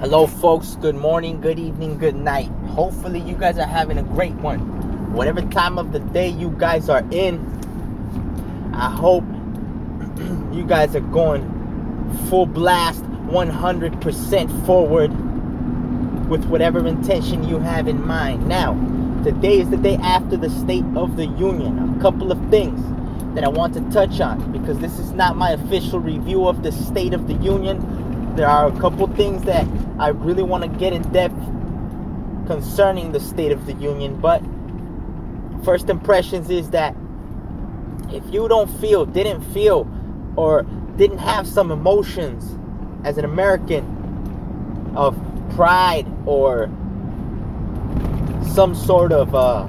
Hello, folks. Good morning, good evening, good night. Hopefully, you guys are having a great one. Whatever time of the day you guys are in, I hope you guys are going full blast, 100% forward with whatever intention you have in mind. Now, today is the day after the State of the Union. A couple of things that I want to touch on because this is not my official review of the State of the Union there are a couple things that I really want to get in depth concerning the State of the Union. But first impressions is that if you don't feel, didn't feel, or didn't have some emotions as an American of pride or some sort of uh,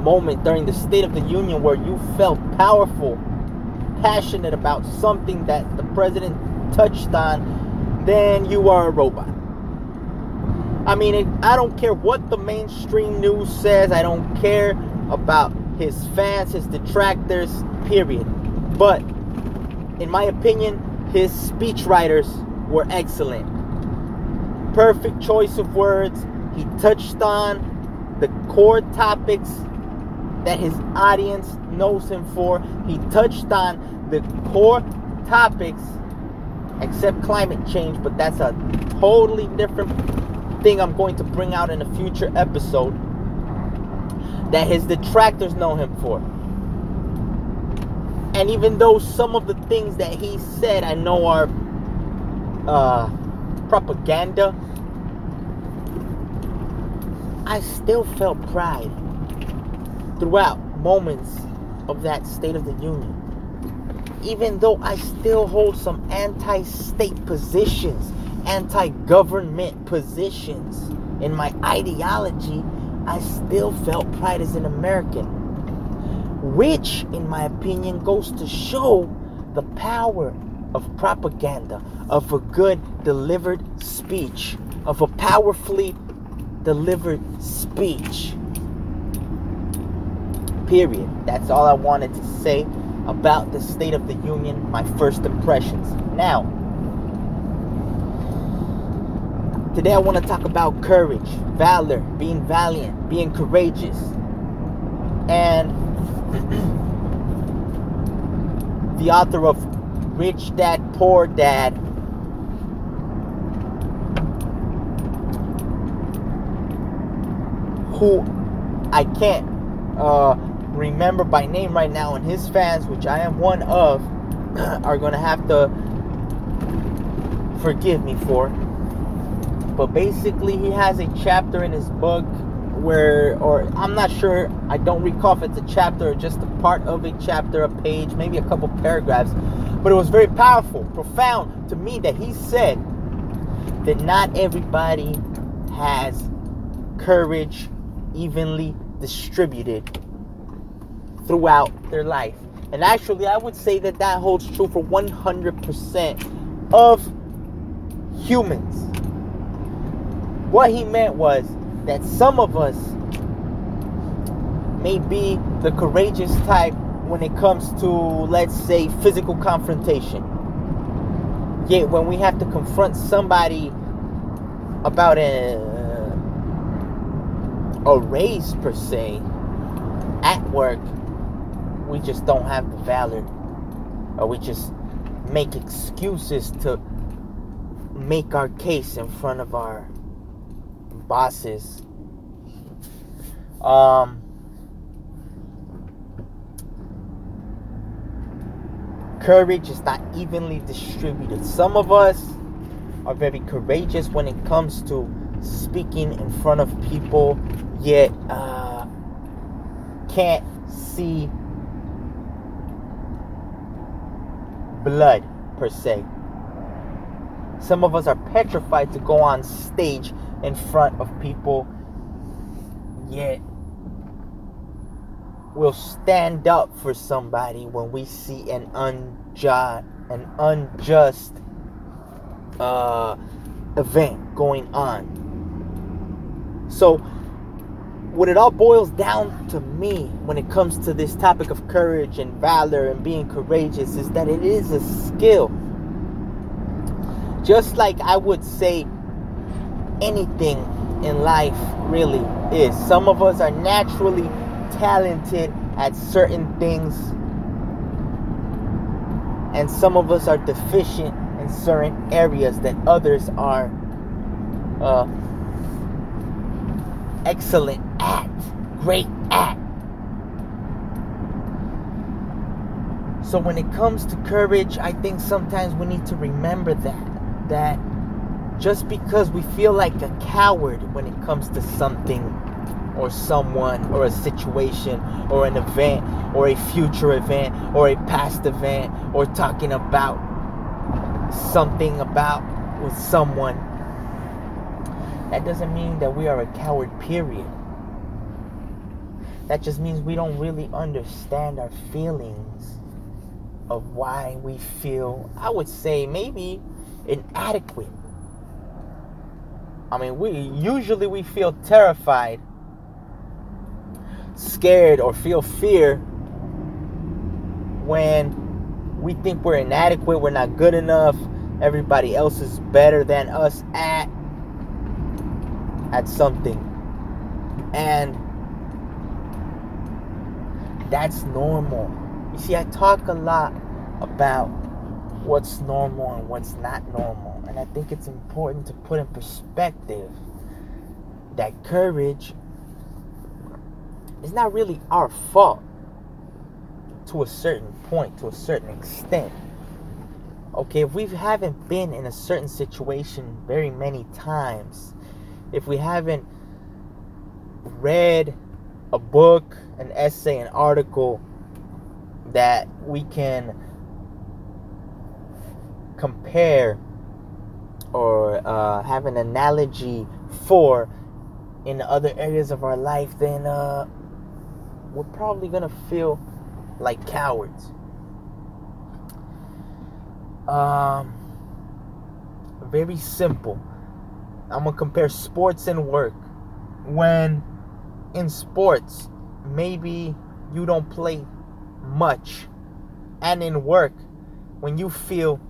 moment during the State of the Union where you felt powerful, passionate about something that the president touched on, then you are a robot. I mean, it, I don't care what the mainstream news says. I don't care about his fans, his detractors, period. But in my opinion, his speechwriters were excellent. Perfect choice of words. He touched on the core topics that his audience knows him for. He touched on the core topics except climate change, but that's a totally different thing I'm going to bring out in a future episode that his detractors know him for. And even though some of the things that he said I know are uh, propaganda, I still felt pride throughout moments of that State of the Union even though I still hold some anti state positions, anti government positions in my ideology, I still felt pride as an American. Which, in my opinion, goes to show the power of propaganda, of a good delivered speech, of a powerfully delivered speech. Period. That's all I wanted to say about the State of the Union, my first impressions. Now, today I want to talk about courage, valor, being valiant, being courageous. And the author of Rich Dad, Poor Dad who I can't uh, remember by name right now, and his fans, which I am one of, are going to have to forgive me for. But basically, he has a chapter in his book where, or I'm not sure, I don't recall if it's a chapter or just a part of a chapter, a page, maybe a couple paragraphs, but it was very powerful, profound to me that he said that not everybody has courage evenly distributed throughout their life. And actually, I would say that that holds true for 100% of humans. What he meant was that some of us may be the courageous type when it comes to, let's say, physical confrontation. Yet, when we have to confront somebody about a, a race per se at work, we just don't have the valor or we just make excuses to make our case in front of our bosses. Um courage is not evenly distributed. Some of us are very courageous when it comes to speaking in front of people yet uh, can't see blood, per se. Some of us are petrified to go on stage in front of people, yet we'll stand up for somebody when we see an unjust, an unjust uh, event going on. So, what it all boils down to me when it comes to this topic of courage and valor and being courageous is that it is a skill. just like I would say anything in life really is. Some of us are naturally talented at certain things, and some of us are deficient in certain areas that others are uh, excellent at, great at. So when it comes to courage, I think sometimes we need to remember that that just because we feel like a coward when it comes to something or someone or a situation or an event or a future event or a past event or talking about something about with someone that doesn't mean that we are a coward period that just means we don't really understand our feelings of why we feel i would say maybe inadequate I mean, we usually we feel terrified, scared, or feel fear when we think we're inadequate, we're not good enough, everybody else is better than us at at something. And that's normal. You see, I talk a lot about what's normal and what's not normal. And I think it's important to put in perspective that courage is not really our fault to a certain point, to a certain extent. Okay, if we haven't been in a certain situation very many times, if we haven't read a book, an essay, an article that we can compare or uh, have an analogy for in other areas of our life, then uh, we're probably gonna feel like cowards. Um, very simple. I'm gonna compare sports and work. When in sports, maybe you don't play much, and in work, when you feel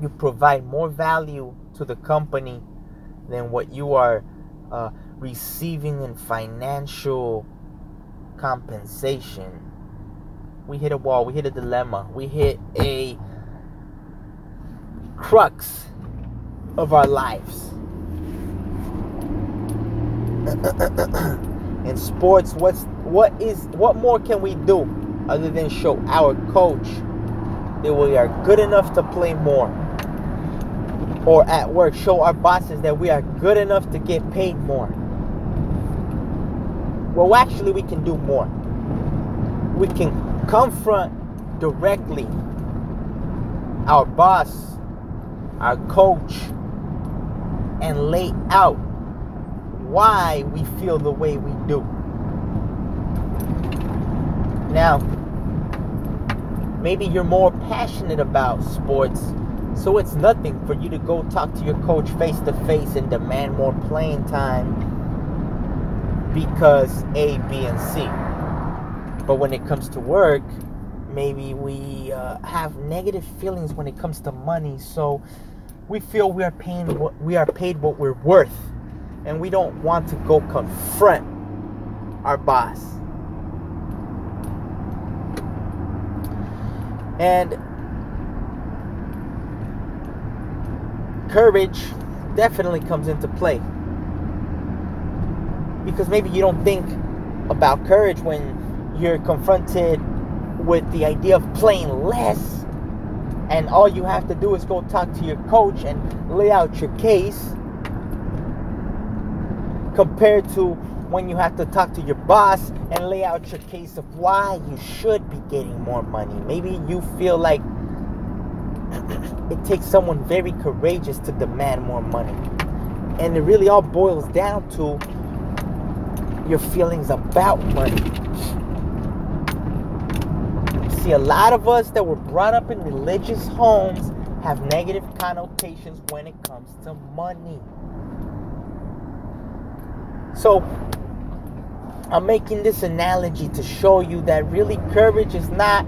you provide more value to the company than what you are uh, receiving in financial compensation. We hit a wall, we hit a dilemma, we hit a crux of our lives. in sports, what's what is what more can we do other than show our coach that we are good enough to play more? or at work show our bosses that we are good enough to get paid more. Well, actually, we can do more. We can confront directly our boss, our coach, and lay out why we feel the way we do. Now, maybe you're more passionate about sports so it's nothing for you to go talk to your coach face to face and demand more playing time because A, B, and C. But when it comes to work, maybe we uh, have negative feelings when it comes to money. So we feel we are paying what we are paid what we're worth, and we don't want to go confront our boss. And courage definitely comes into play. Because maybe you don't think about courage when you're confronted with the idea of playing less, and all you have to do is go talk to your coach and lay out your case, compared to when you have to talk to your boss and lay out your case of why you should be getting more money. Maybe you feel like it takes someone very courageous to demand more money. And it really all boils down to your feelings about money. See, a lot of us that were brought up in religious homes have negative connotations when it comes to money. So, I'm making this analogy to show you that really courage is not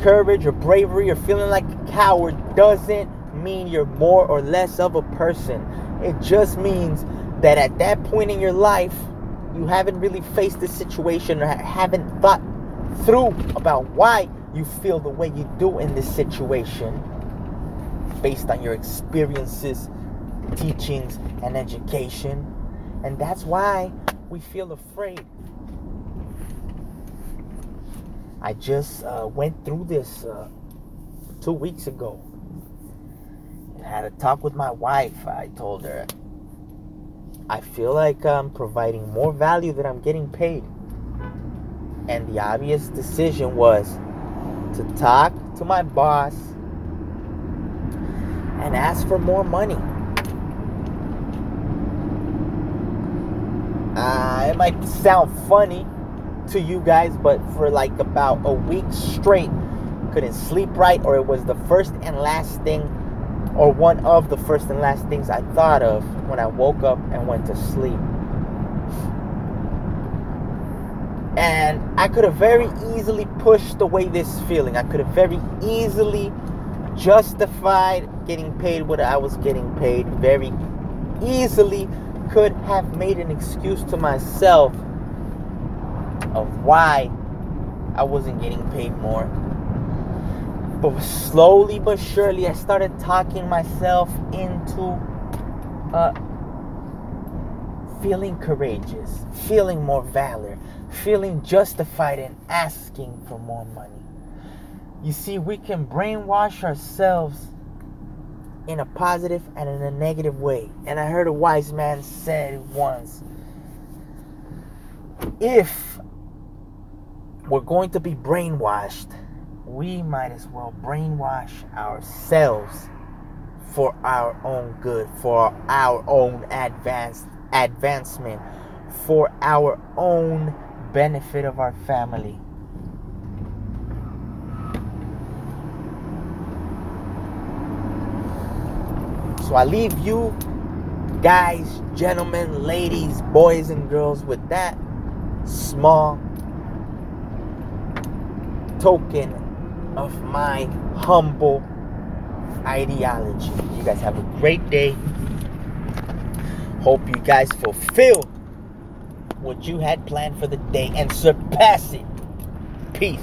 courage or bravery or feeling like a coward doesn't mean you're more or less of a person. It just means that at that point in your life, you haven't really faced the situation or haven't thought through about why you feel the way you do in this situation based on your experiences, teachings, and education. And that's why we feel afraid. I just uh, went through this uh, two weeks ago. I had a talk with my wife. I told her I feel like I'm providing more value than I'm getting paid. And the obvious decision was to talk to my boss and ask for more money. Uh, it might sound funny to you guys, but for like about a week straight, couldn't sleep right, or it was the first and last thing, or one of the first and last things I thought of when I woke up and went to sleep. And I could have very easily pushed away this feeling. I could have very easily justified getting paid what I was getting paid. Very easily could have made an excuse to myself of why I wasn't getting paid more. But slowly but surely, I started talking myself into uh, feeling courageous, feeling more valor, feeling justified in asking for more money. You see, we can brainwash ourselves in a positive and in a negative way. And I heard a wise man say once if we're going to be brainwashed, we might as well brainwash ourselves for our own good, for our own advanced advancement, for our own benefit of our family. I leave you guys, gentlemen, ladies, boys and girls with that small token of my humble ideology. You guys have a great day. Hope you guys fulfill what you had planned for the day and surpass it. Peace.